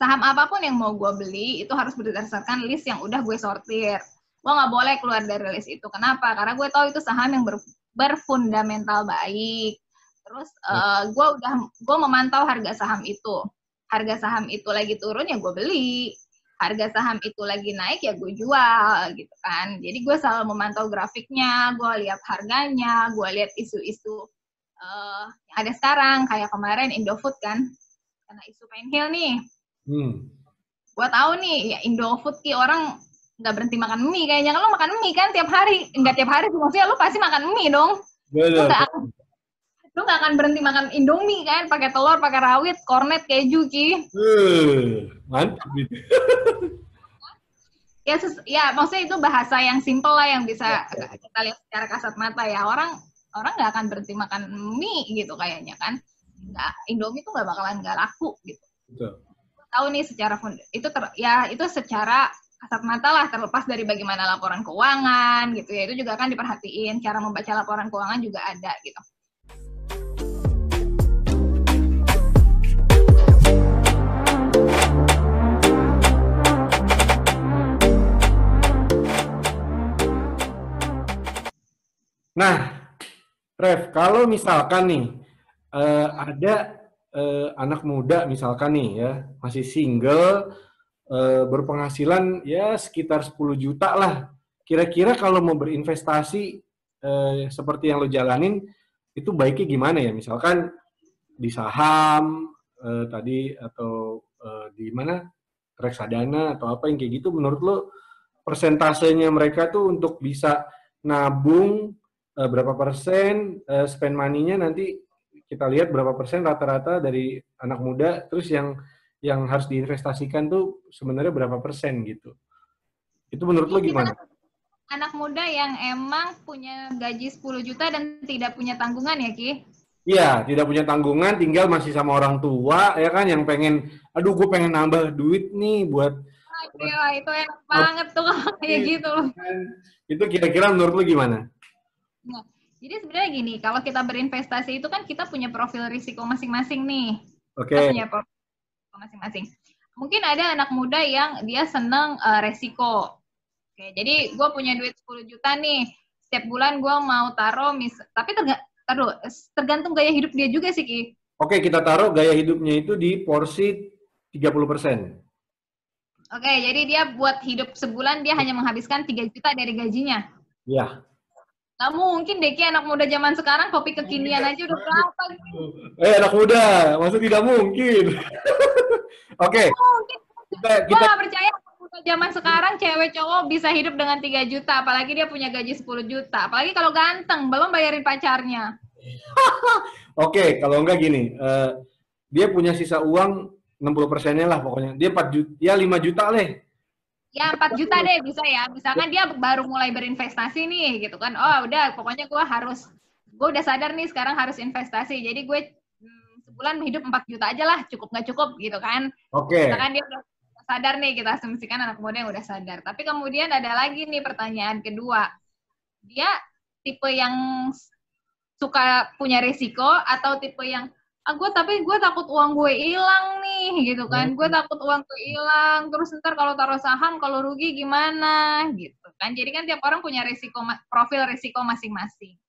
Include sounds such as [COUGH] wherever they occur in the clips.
saham apa pun yang mau gue beli itu harus berdasarkan list yang udah gue sortir. Gue nggak boleh keluar dari list itu. Kenapa? Karena gue tahu itu saham yang ber, berfundamental baik. Terus uh, gue udah gue memantau harga saham itu. Harga saham itu lagi turun ya gue beli. Harga saham itu lagi naik ya gue jual gitu kan. Jadi gue selalu memantau grafiknya, gue lihat harganya, gue lihat isu-isu uh, yang ada sekarang kayak kemarin Indofood kan karena isu penhil nih Hmm. Gua tahu nih, ya Indofood ki orang nggak berhenti makan mie kayaknya. Kalau makan mie kan tiap hari, nggak tiap hari maksudnya lu pasti makan mie dong. Betul. Lu nggak akan, lu gak akan berhenti makan Indomie kan, pakai telur, pakai rawit, kornet, keju ki. Uh, mantap gitu. ya, ya maksudnya itu bahasa yang simple lah yang bisa ya, ya. kita lihat secara kasat mata ya orang orang nggak akan berhenti makan mie gitu kayaknya kan. Nggak, Indomie tuh nggak bakalan nggak laku gitu. Betul tahu nih secara itu ter, ya itu secara kasat mata lah terlepas dari bagaimana laporan keuangan gitu ya itu juga kan diperhatiin cara membaca laporan keuangan juga ada gitu. Nah, Rev, kalau misalkan nih uh, ada eh, anak muda misalkan nih ya masih single eh, berpenghasilan ya sekitar 10 juta lah. Kira-kira kalau mau berinvestasi eh, seperti yang lo jalanin itu baiknya gimana ya? Misalkan di saham eh, tadi atau eh, di mana? Reksadana atau apa yang kayak gitu menurut lo persentasenya mereka tuh untuk bisa nabung eh, berapa persen eh, spend money-nya nanti kita lihat berapa persen rata-rata dari anak muda, terus yang yang harus diinvestasikan tuh sebenarnya berapa persen gitu. Itu menurut lo gimana? Anak muda yang emang punya gaji 10 juta dan tidak punya tanggungan ya, Ki? Iya, tidak punya tanggungan, tinggal masih sama orang tua, ya kan, yang pengen, aduh gue pengen nambah duit nih buat... Ah, gila, itu enak banget tuh [LAUGHS] kayak gitu loh. Itu kira-kira menurut lo gimana? Nah, jadi sebenarnya gini, kalau kita berinvestasi itu kan kita punya profil risiko masing-masing nih. Oke. Okay. Kita punya profil risiko masing-masing. Mungkin ada anak muda yang dia seneng uh, resiko. Oke, jadi gue punya duit 10 juta nih. Setiap bulan gue mau taruh, mis tapi terga taruh, tergantung gaya hidup dia juga sih, Ki. Oke, kita taruh gaya hidupnya itu di porsi 30%. Oke, jadi dia buat hidup sebulan dia hanya menghabiskan 3 juta dari gajinya. Iya. Gak mungkin deh, anak muda zaman sekarang kopi kekinian aja udah berapa gitu. Eh, anak muda, maksud tidak mungkin. [LAUGHS] Oke. okay. Mungkin. Kita, kita... Gue gak percaya anak muda zaman sekarang cewek cowok bisa hidup dengan 3 juta, apalagi dia punya gaji 10 juta. Apalagi kalau ganteng, belum bayarin pacarnya. [LAUGHS] Oke, okay, kalau enggak gini, uh, dia punya sisa uang 60 persennya lah pokoknya. Dia 4 juta, ya 5 juta leh Ya 4 juta deh bisa ya. Misalkan dia baru mulai berinvestasi nih gitu kan. Oh udah pokoknya gue harus, gue udah sadar nih sekarang harus investasi. Jadi gue hmm, sebulan hidup 4 juta aja lah. Cukup nggak cukup gitu kan. Oke. Okay. Misalkan dia udah sadar nih kita asumsikan anak muda yang udah sadar. Tapi kemudian ada lagi nih pertanyaan kedua. Dia tipe yang suka punya risiko atau tipe yang ah gue tapi gue takut uang gue hilang nih gitu kan. Gue takut uang gue hilang terus ntar kalau taruh saham kalau rugi gimana gitu kan. Jadi kan tiap orang punya risiko profil risiko masing-masing.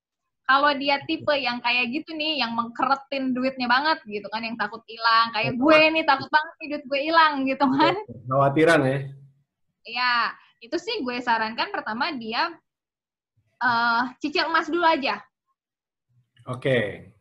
Kalau dia tipe yang kayak gitu nih yang mengkeretin duitnya banget gitu kan yang takut hilang kayak gue nih takut banget nih duit gue hilang gitu kan. khawatiran ya. Ya itu sih gue sarankan. Pertama dia uh, cicil emas dulu aja. Oke. okay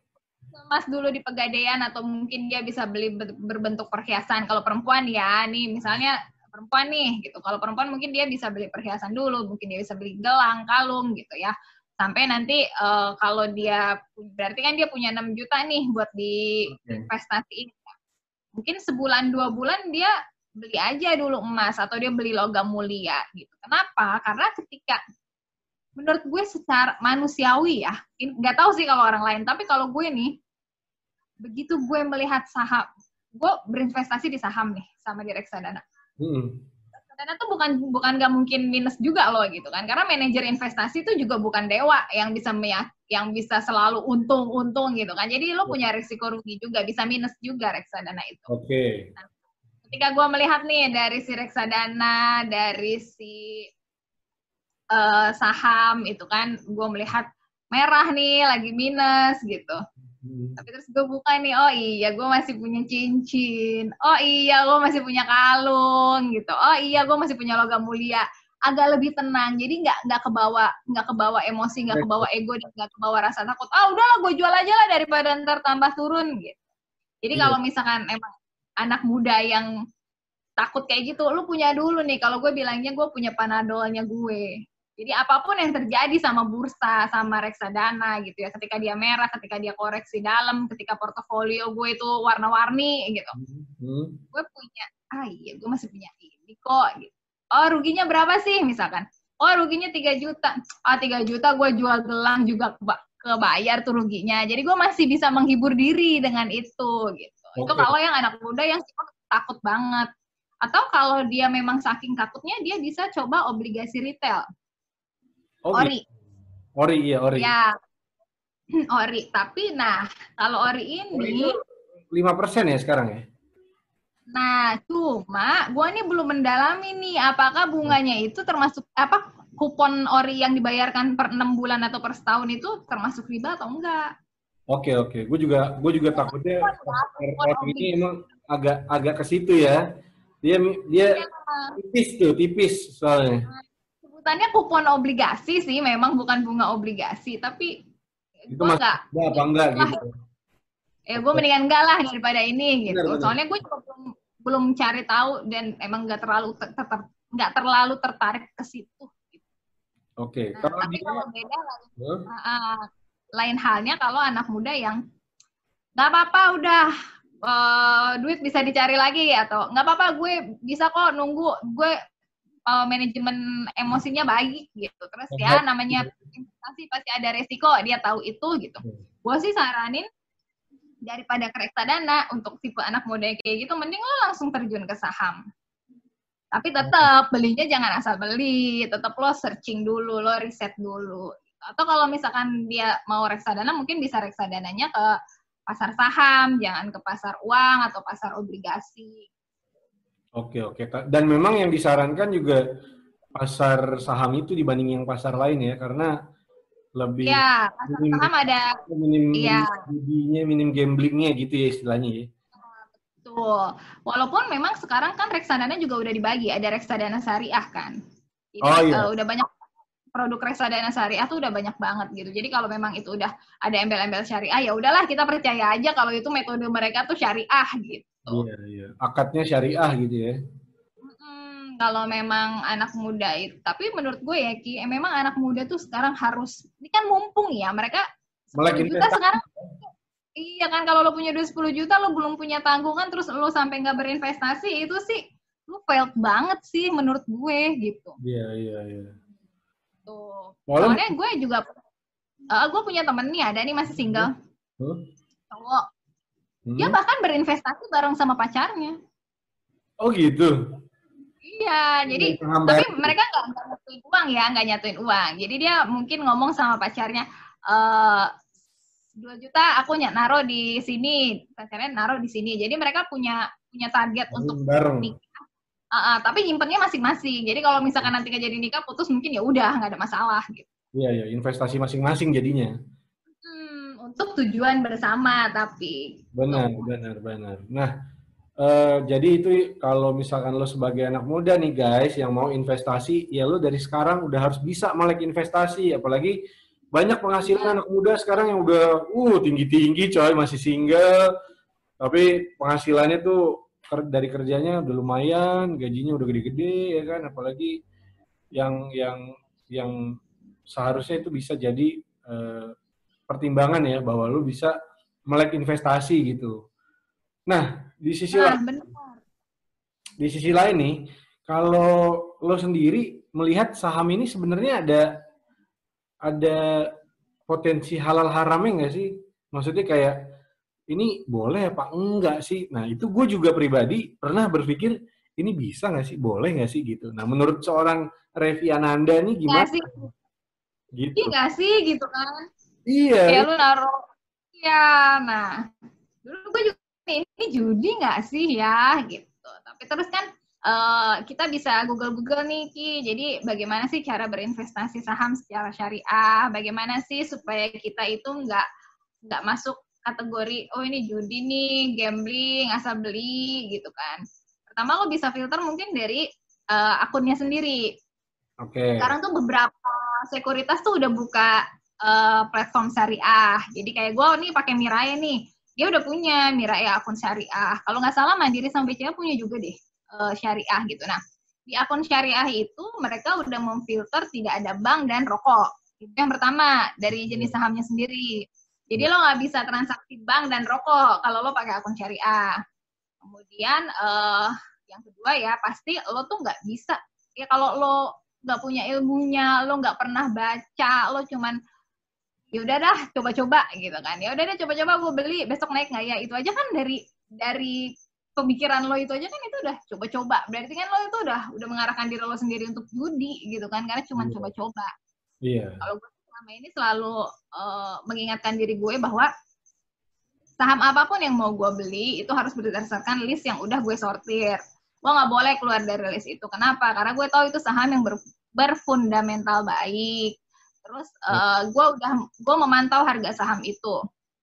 emas dulu di pegadaian atau mungkin dia bisa beli berbentuk perhiasan. Kalau perempuan ya, nih misalnya perempuan nih gitu. Kalau perempuan mungkin dia bisa beli perhiasan dulu, mungkin dia bisa beli gelang, kalung gitu ya. Sampai nanti uh, kalau dia berarti kan dia punya 6 juta nih buat di investasi ini. Mungkin sebulan dua bulan dia beli aja dulu emas atau dia beli logam mulia gitu. Kenapa? Karena ketika menurut gue secara manusiawi ya, nggak tahu sih kalau orang lain, tapi kalau gue nih, begitu gue melihat saham, gue berinvestasi di saham nih sama di reksadana. Hmm. Reksadana tuh bukan bukan nggak mungkin minus juga loh gitu kan, karena manajer investasi itu juga bukan dewa yang bisa meyak, yang bisa selalu untung-untung gitu kan. Jadi lo punya risiko rugi juga, bisa minus juga reksadana itu. Oke. Okay. Nah, ketika gue melihat nih dari si reksadana, dari si uh, saham itu kan, gue melihat merah nih lagi minus gitu. Hmm. Tapi terus gue buka nih, oh iya gue masih punya cincin, oh iya gue masih punya kalung gitu, oh iya gue masih punya logam mulia. Agak lebih tenang jadi nggak nggak kebawa nggak kebawa emosi nggak kebawa ego dan nggak kebawa rasa takut. Ah udahlah gue jual aja lah daripada ntar tambah turun gitu. Jadi iya. kalau misalkan emang anak muda yang takut kayak gitu lu punya dulu nih. Kalau gue bilangnya gue punya panadolnya gue jadi apa pun yang terjadi sama bursa sama reksadana gitu ya ketika dia merah ketika dia koreksi dalam ketika portofolio gue itu warna-warni gitu. Hmm. gue punya ah iya gue masih punya ini kok gitu. Oh ruginya berapa sih misalkan? Oh ruginya 3 juta. Ah oh, 3 juta gue jual gelang juga kebayar tuh ruginya. Jadi gue masih bisa menghibur diri dengan itu gitu. Okay. itu kalau yang anak muda yang takut banget. Atau kalau dia memang saking takutnya dia bisa coba obligasi retail oh, ori ori iya ori ya [CLEARS THROAT] ori tapi nah kalau ori ini lima persen ya sekarang ya Nah, cuma gue ini belum mendalami nih apakah bunganya itu termasuk apa kupon ori yang dibayarkan per enam bulan atau per setahun itu termasuk riba atau enggak? Oke oke, gue juga gue juga takutnya ori ini emang agak agak ke situ ya. Dia dia ya. tipis tuh tipis soalnya. Nah, sebutannya kupon obligasi sih, memang bukan bunga obligasi, tapi itu enggak. Apa enggak gitu? Ya gue mendingan enggak lah daripada ini gitu. Benar, Soalnya gue juga belum belum cari tahu dan emang nggak terlalu ter, ter, nggak terlalu tertarik ke situ. Gitu. Oke. Okay. Nah, tapi kalau beda huh? uh, lain halnya kalau anak muda yang nggak apa-apa udah uh, duit bisa dicari lagi atau nggak apa-apa gue bisa kok nunggu gue uh, manajemen emosinya baik gitu. Terus ya namanya investasi pasti ada resiko dia tahu itu gitu. Gue sih saranin daripada ke reksadana untuk tipe anak muda kayak gitu mending lo langsung terjun ke saham. Tapi tetap belinya jangan asal beli tetap lo searching dulu lo riset dulu. Atau kalau misalkan dia mau reksadana mungkin bisa reksadananya ke pasar saham jangan ke pasar uang atau pasar obligasi oke oke dan memang yang disarankan juga pasar saham itu dibanding yang pasar lain ya karena lebih ya minim, saham ada minim ya. minim minim gamblingnya gitu ya istilahnya ya. Betul. Walaupun memang sekarang kan reksadana juga udah dibagi ada reksadana syariah kan. Jadi oh, iya. uh, udah banyak produk reksadana syariah tuh udah banyak banget gitu. Jadi kalau memang itu udah ada embel-embel syariah ya udahlah kita percaya aja kalau itu metode mereka tuh syariah gitu iya iya. Akadnya syariah gitu ya. Kalau memang anak muda itu tapi menurut gue ya Ki eh, memang anak muda tuh sekarang harus ini kan mumpung ya mereka 10 juta sekarang iya kan kalau lo punya duit 10 juta lo belum punya tanggungan terus lo sampai nggak berinvestasi itu sih lo failed banget sih menurut gue gitu. Iya iya iya. Tuh Walau... soalnya gue juga uh, gue punya temen nih ada nih masih single. Huh? cowok hmm? dia bahkan berinvestasi bareng sama pacarnya oh gitu Iya, jadi tapi mereka nggak nyatuin uang ya, nggak nyatuin uang. Jadi dia mungkin ngomong sama pacarnya, eh, dua juta aku nyak naro di sini, pacarnya naro di sini. Jadi mereka punya punya target untuk bareng. nikah. Uh, uh, tapi nyimpennya masing-masing. Jadi kalau misalkan nanti jadi nikah putus mungkin ya udah nggak ada masalah gitu. Iya ya, investasi masing-masing jadinya. Hmm, untuk tujuan bersama tapi. Benar, benar, benar. Nah, Uh, jadi itu kalau misalkan lo sebagai anak muda nih guys yang mau investasi, ya lo dari sekarang udah harus bisa melek investasi. Apalagi banyak penghasilan anak muda sekarang yang udah uh tinggi-tinggi coy, masih single. Tapi penghasilannya tuh dari kerjanya udah lumayan, gajinya udah gede-gede ya kan. Apalagi yang yang yang seharusnya itu bisa jadi uh, pertimbangan ya bahwa lo bisa melek investasi gitu. Nah, di sisi nah, lain, di sisi lain nih, kalau lo sendiri melihat saham ini sebenarnya ada ada potensi halal haramnya nggak sih? Maksudnya kayak ini boleh apa enggak sih? Nah itu gue juga pribadi pernah berpikir ini bisa nggak sih, boleh nggak sih gitu. Nah menurut seorang Revi Ananda nih gimana? Gak sih. Gitu. Iya sih gitu kan? Iya. Kayak lu naruh. Iya, nah dulu gue juga ini judi nggak sih ya gitu tapi terus kan uh, kita bisa Google-Google nih Ki. Jadi bagaimana sih cara berinvestasi saham secara syariah? Bagaimana sih supaya kita itu nggak nggak masuk kategori oh ini judi nih, gambling, asal beli gitu kan. Pertama lo bisa filter mungkin dari uh, akunnya sendiri. Oke. Okay. Sekarang tuh beberapa sekuritas tuh udah buka uh, platform syariah. Jadi kayak gue nih pakai Mirai nih, dia udah punya Mirai akun syariah. Kalau nggak salah Mandiri sampai BCA punya juga deh uh, syariah gitu. Nah, di akun syariah itu mereka udah memfilter tidak ada bank dan rokok. Itu yang pertama dari jenis sahamnya sendiri. Jadi lo nggak bisa transaksi bank dan rokok kalau lo pakai akun syariah. Kemudian uh, yang kedua ya pasti lo tuh nggak bisa ya kalau lo nggak punya ilmunya, lo nggak pernah baca, lo cuman ya udah dah coba-coba gitu kan ya udah deh coba-coba gue beli besok naik nggak ya itu aja kan dari dari pemikiran lo itu aja kan itu udah coba-coba. Berarti kan lo itu udah udah mengarahkan diri lo sendiri untuk judi gitu kan karena cuma iya. coba-coba. Iya. Kalau gue selama ini selalu uh, mengingatkan diri gue bahwa saham apa pun yang mau gue beli itu harus berdasarkan list yang udah gue sortir. Gue nggak boleh keluar dari list itu. Kenapa? Karena gue tahu itu saham yang ber, berfundamental baik. Terus uh, gue udah gue memantau harga saham itu.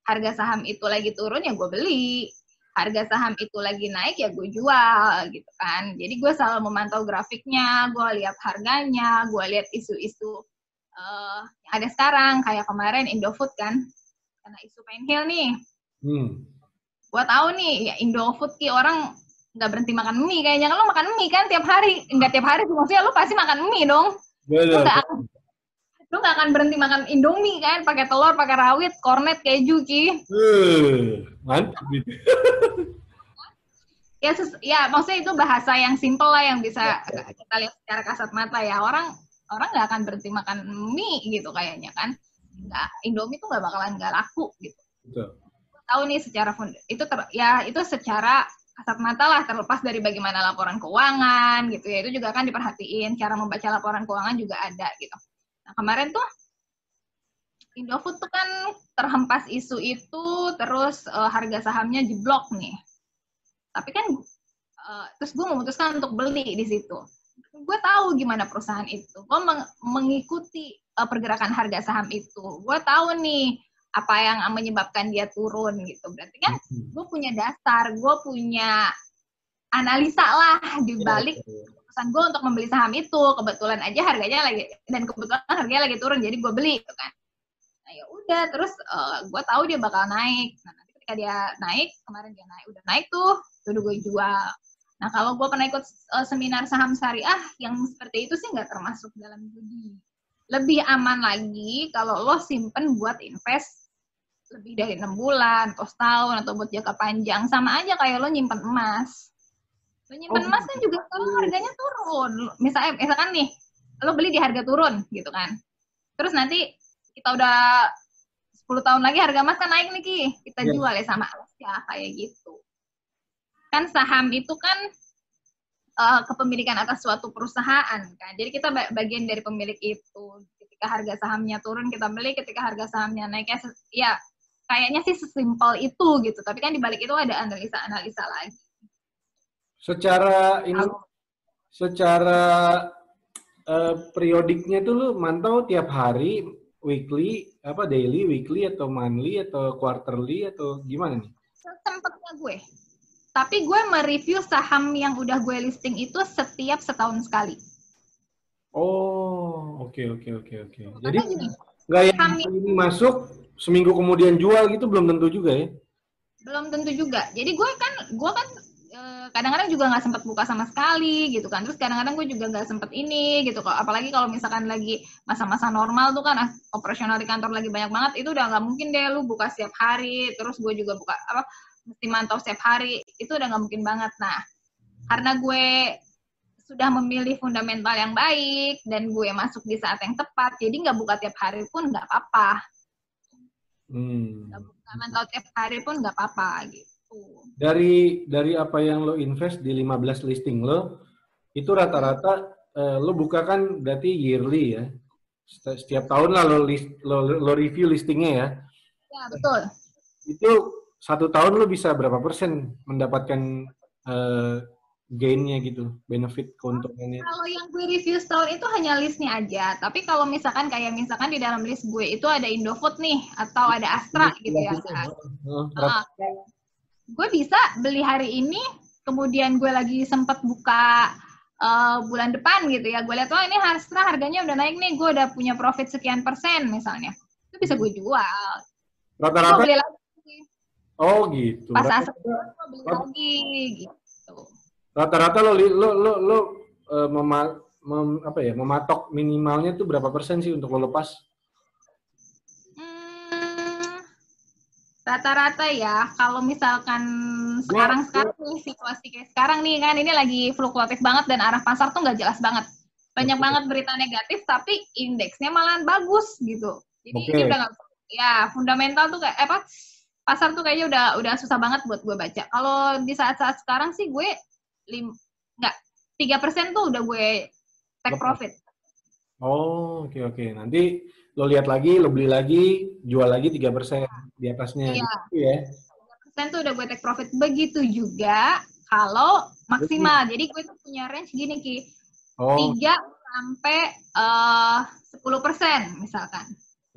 Harga saham itu lagi turun ya gue beli harga saham itu lagi naik ya gue jual gitu kan. Jadi gue selalu memantau grafiknya, gue lihat harganya, gue lihat isu-isu uh, yang ada sekarang kayak kemarin Indofood kan, karena isu penhil nih. Hmm. Gue tahu nih ya Indofood ki orang nggak berhenti makan mie kayaknya kan lo makan mie kan tiap hari nggak tiap hari sih maksudnya lo pasti makan mie dong akan lo nggak akan berhenti makan indomie kan? Pakai telur pakai rawit kornet keju ki. Uh, mantap gitu [LAUGHS] ya ya maksudnya itu bahasa yang simple lah yang bisa ya, ya. kita lihat secara kasat mata ya. Orang orang nggak akan berhenti makan mie gitu kayaknya kan? Nggak Indomie tuh nggak bakalan nggak laku gitu. Betul. tahu nih secara fund itu ter, ya itu secara kasat mata lah terlepas dari bagaimana laporan keuangan gitu ya. Itu juga kan diperhatiin cara membaca laporan keuangan juga ada gitu kemarin tuh Indofood tuh kan terhempas isu itu terus uh, harga sahamnya jeblok nih. Tapi kan uh, terus gue memutuskan untuk beli di situ. Gue tahu gimana perusahaan itu. Gue meng mengikuti uh, pergerakan harga saham itu. Gue tahu nih apa yang menyebabkan dia turun gitu. Berarti kan hmm. gue punya dasar gue punya analisa lah di iya, balik keputusan gue untuk membeli saham itu kebetulan aja harganya lagi dan kebetulan harganya lagi turun jadi gue beli gitu kan nah ya udah terus uh, gue tahu dia bakal naik nah nanti ketika dia naik kemarin dia naik udah naik tuh udah gue jual. Nah kalau gue pernah ikut uh, seminar saham syariah yang seperti itu sih nggak termasuk dalam judi. Lebih aman lagi kalau lo simpen buat invest lebih dari enam bulan atau setahun atau buat jangka panjang sama aja kayak lo nyimpen emas. Lo nyimpen oh. emas kan juga kalau harganya turun. Misalnya misalkan nih lo beli di harga turun gitu kan. Terus nanti kita udah 10 tahun lagi harga emas kan naik nih Ki. Kita yeah. jual ya sama ya kayak gitu kan saham itu kan uh, kepemilikan atas suatu perusahaan kan. Jadi kita bagian dari pemilik itu. Ketika harga sahamnya turun kita beli, ketika harga sahamnya naik ya, ya kayaknya sih sesimpel itu gitu. Tapi kan di balik itu ada analisa-analisa lagi. Secara ini secara uh, periodiknya tuh lu mantau tiap hari, weekly, apa daily, weekly atau monthly atau quarterly atau gimana nih? Sempetnya gue tapi gue mereview saham yang udah gue listing itu setiap setahun sekali. Oh, oke okay, oke okay, oke okay, oke. Jadi nggak yang ini masuk seminggu kemudian jual gitu belum tentu juga ya? Belum tentu juga. Jadi gue kan gue kan kadang-kadang juga nggak sempat buka sama sekali gitu kan. Terus kadang-kadang gue juga nggak sempat ini gitu. Apalagi kalau misalkan lagi masa-masa normal tuh kan ah, operasional di kantor lagi banyak banget, itu udah nggak mungkin deh lu buka setiap hari. Terus gue juga buka apa mesti mantau setiap hari itu udah nggak mungkin banget nah karena gue sudah memilih fundamental yang baik dan gue masuk di saat yang tepat jadi nggak buka tiap hari pun nggak apa-apa hmm. nggak buka mantau tiap hari pun nggak apa-apa gitu dari dari apa yang lo invest di 15 listing lo itu rata-rata uh, lo buka kan berarti yearly ya setiap tahun lah lo, list, lo, lo review listingnya ya ya betul itu satu tahun lu bisa berapa persen mendapatkan uh, gainnya gitu, benefit keuntungannya? Kalau yang gue review setahun itu hanya listnya aja. Tapi kalau misalkan kayak misalkan di dalam list gue itu ada Indofood nih atau ada Astra gitu ya. Gue bisa beli hari ini, kemudian gue lagi sempat buka uh, bulan depan gitu ya. Gue lihat oh ini Astra harganya udah naik nih, gue udah punya profit sekian persen misalnya. Itu bisa gue jual. Rata-rata? Oh gitu. Pas Astra gue beli lagi gitu. Rata-rata lo lo lo lo uh, mema, mem, apa ya mematok minimalnya tuh berapa persen sih untuk lo lepas? Rata-rata ya kalau misalkan sekarang sekarang nih situasi kayak sekarang nih kan ini lagi fluktuatif banget dan arah pasar tuh nggak jelas banget banyak banget berita negatif tapi indeksnya malah bagus gitu jadi okay. ini udah gak, ya fundamental tuh kayak apa pasar tuh kayaknya udah udah susah banget buat gue baca kalau di saat-saat sekarang sih gue lim nggak tiga persen tuh udah gue take profit. Oh oke okay, oke okay. nanti lo lihat lagi lo beli lagi jual lagi tiga persen di atasnya iya. gitu ya. Tiga persen tuh udah gue take profit begitu juga kalau maksimal. Jadi gue tuh punya range gini ki tiga oh. sampai eh, sepuluh persen misalkan.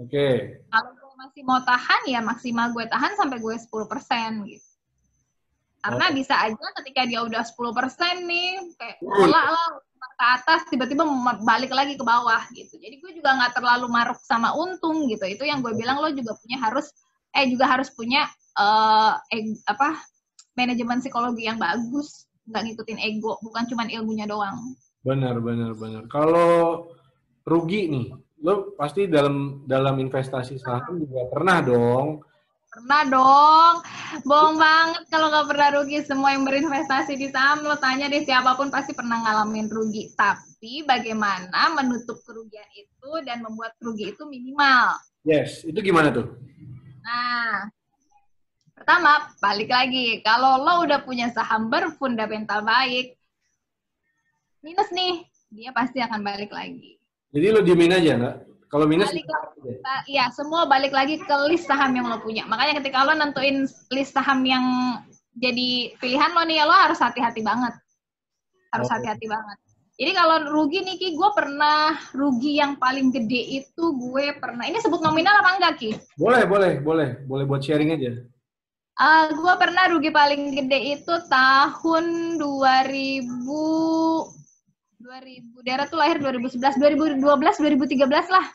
Oke. Okay. Kalau gue masih mau tahan ya maksimal gue tahan sampai gue sepuluh persen gitu. Karena oh. bisa aja ketika dia udah 10% nih, kayak olah lah ke atas, tiba-tiba balik lagi ke bawah gitu. Jadi gue juga nggak terlalu maruk sama untung gitu. Itu yang gue bilang lo juga punya harus, eh juga harus punya uh, eh, apa manajemen psikologi yang bagus, nggak ngikutin ego, bukan cuma ilmunya doang. Benar, benar, benar. Kalau rugi nih, lo pasti dalam dalam investasi saham juga pernah dong Pernah dong. Bohong banget kalau nggak pernah rugi. Semua yang berinvestasi di saham, lo tanya deh siapa pun pasti pernah ngalamin rugi. Tapi bagaimana menutup kerugian itu dan membuat rugi itu minimal. Yes, itu gimana tuh? Nah, pertama, balik lagi. Kalau lo udah punya saham berfundamental baik, minus nih, dia pasti akan balik lagi. Jadi lo diemin aja, nggak? Kalau minus balik ya semua balik lagi ke list saham yang lo punya. Makanya ketika lo nentuin list saham yang jadi pilihan lo nih, ya lo harus hati-hati banget. Harus hati-hati oh. banget. Jadi kalau rugi nih Ki, gue pernah rugi yang paling gede itu gue pernah. Ini sebut nominal apa enggak Ki? Boleh, boleh, boleh, boleh buat sharing aja. Uh, gue pernah rugi paling gede itu tahun 2000 2000 daerah tuh lahir 2011 2012 2013 lah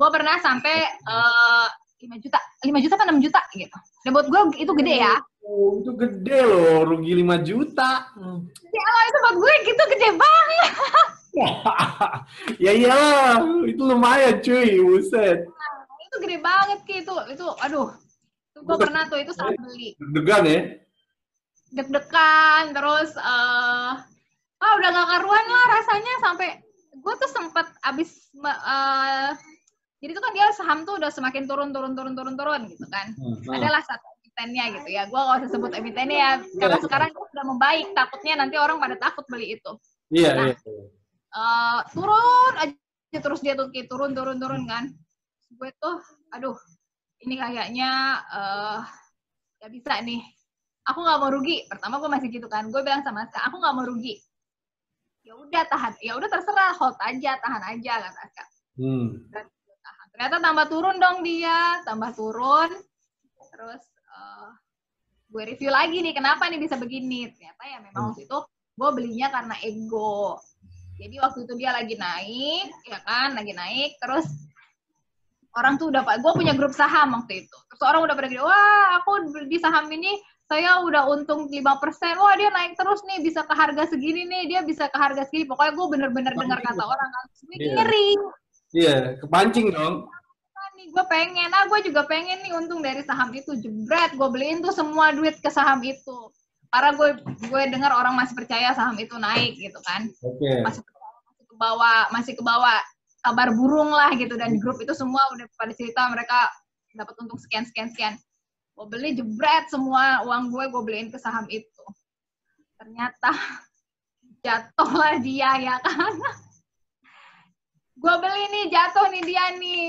gue pernah sampai uh, eh, 5 juta. 5 juta apa 6 juta gitu. Dan buat gue itu gede ya. Oh, itu gede loh rugi 5 juta. Ya Allah itu buat gue gitu gede banget. [LAUGHS] Ya iyalah itu lumayan cuy buset. Nah, itu gede banget ki. Itu itu aduh. Itu gue pernah tuh itu saat beli. Deg-degan ya? Deg-degan terus uh, ah udah gak karuan lah rasanya. Sampai gue tuh sempet abis uh, jadi itu kan dia saham tuh udah semakin turun turun turun turun turun gitu kan. Hmm. hmm. adalah satu emitennya gitu ya. Gue gak usah sebut emitennya ya. Karena yeah, sekarang udah membaik. Takutnya nanti orang pada takut beli itu. Iya yeah, nah, yeah. Uh, turun aja terus dia tuh turun turun turun kan. Gue tuh aduh ini kayaknya uh, gak bisa nih. Aku nggak mau rugi. Pertama gue masih gitu kan. Gue bilang sama Aska aku nggak mau rugi. Ya udah tahan. Ya udah terserah. Hold aja tahan aja kata Aska. Hmm. dan ternyata tambah turun dong dia tambah turun terus uh, gue review lagi nih kenapa nih bisa begini ternyata ya memang hmm. waktu itu gue belinya karena ego jadi waktu itu dia lagi naik ya kan lagi naik terus orang tuh udah pak gue punya grup saham waktu itu terus orang udah pada gini wah aku di saham ini saya udah untung 5%, wah dia naik terus nih, bisa ke harga segini nih, dia bisa ke harga segini. Pokoknya gue bener-bener dengar kata orang, kan, gue yeah. ngeri. Iya, kepancing dong. Nih, gue pengen, ah gue juga pengen nih untung dari saham itu. Jebret, gue beliin tuh semua duit ke saham itu. Karena gue gue dengar orang masih percaya saham itu naik gitu kan. Oke. Okay. Masih, masih ke bawah, masih ke bawah kabar burung lah gitu dan di grup itu semua udah pada cerita mereka dapat untung sekian sekian sekian. Gue beli jebret semua uang gue gue beliin ke saham itu. Ternyata [LAUGHS] jatuhlah dia ya kan gue beli nih jatuh nih dia nih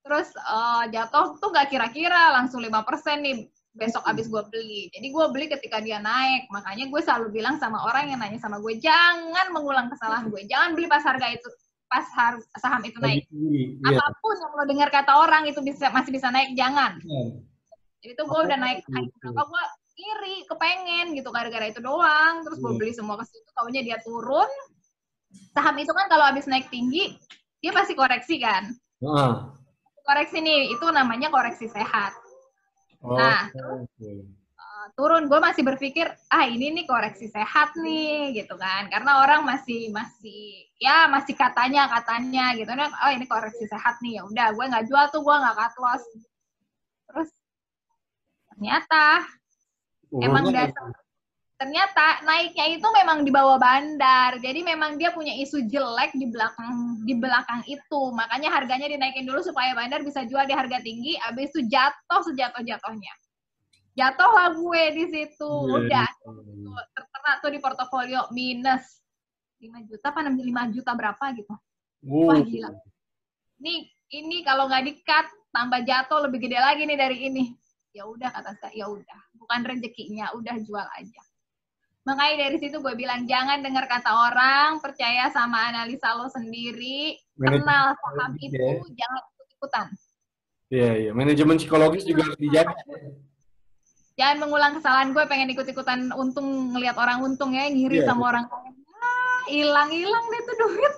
terus uh, jatuh tuh gak kira-kira langsung lima persen nih besok abis gue beli. Jadi gue beli ketika dia naik. Makanya gue selalu bilang sama orang yang nanya sama gue, jangan mengulang kesalahan gue. Jangan beli pas harga itu pas har saham itu naik. Iya. Apa pun yang lo dengar kata orang itu bisa masih bisa naik, jangan. Iya. Jadi itu gue udah naik naik berapa gue iri, kepengen gitu gara-gara itu doang. Terus gue iya. beli semua ke situ, taunya dia turun. Saham itu kan kalau habis naik tinggi, dia pasti koreksi kan. Uh. Koreksi nih, itu namanya koreksi sehat Oh, nah, okay. uh, turun gue masih berpikir, ah ini nih koreksi sehat nih gitu kan. Karena orang masih masih ya masih katanya katanya gitu kan. Oh ini koreksi sehat nih ya udah gue nggak jual tuh gue nggak cut loss. Terus ternyata emang dasar ternyata naiknya itu memang di bawah bandar. Jadi memang dia punya isu jelek di belakang di belakang itu. Makanya harganya dinaikin dulu supaya bandar bisa jual di harga tinggi, habis itu jatuh sejatuh-jatuhnya. Jatuhlah gue di situ. Yeah. Udah iya. terkena tuh di portofolio minus 5 juta apa 5 juta berapa gitu. Wow. Wah gila. Nih ini kalau nggak di-cut tambah jatuh lebih gede lagi nih dari ini. Ya udah kata saya, ya udah. Bukan rezekinya, udah jual aja Makanya dari situ gue bilang jangan dengar kata orang, percaya sama analisa lo sendiri, Manajemen kenal saham itu, ya. jangan ikut-ikutan. Iya, iya. Manajemen psikologis juga harus dijaga. Jangan mengulang kesalahan gue pengen ikut-ikutan untung ngelihat orang untung ya, ngiri yeah. sama orang lain. Ah, hilang-hilang deh tuh duit.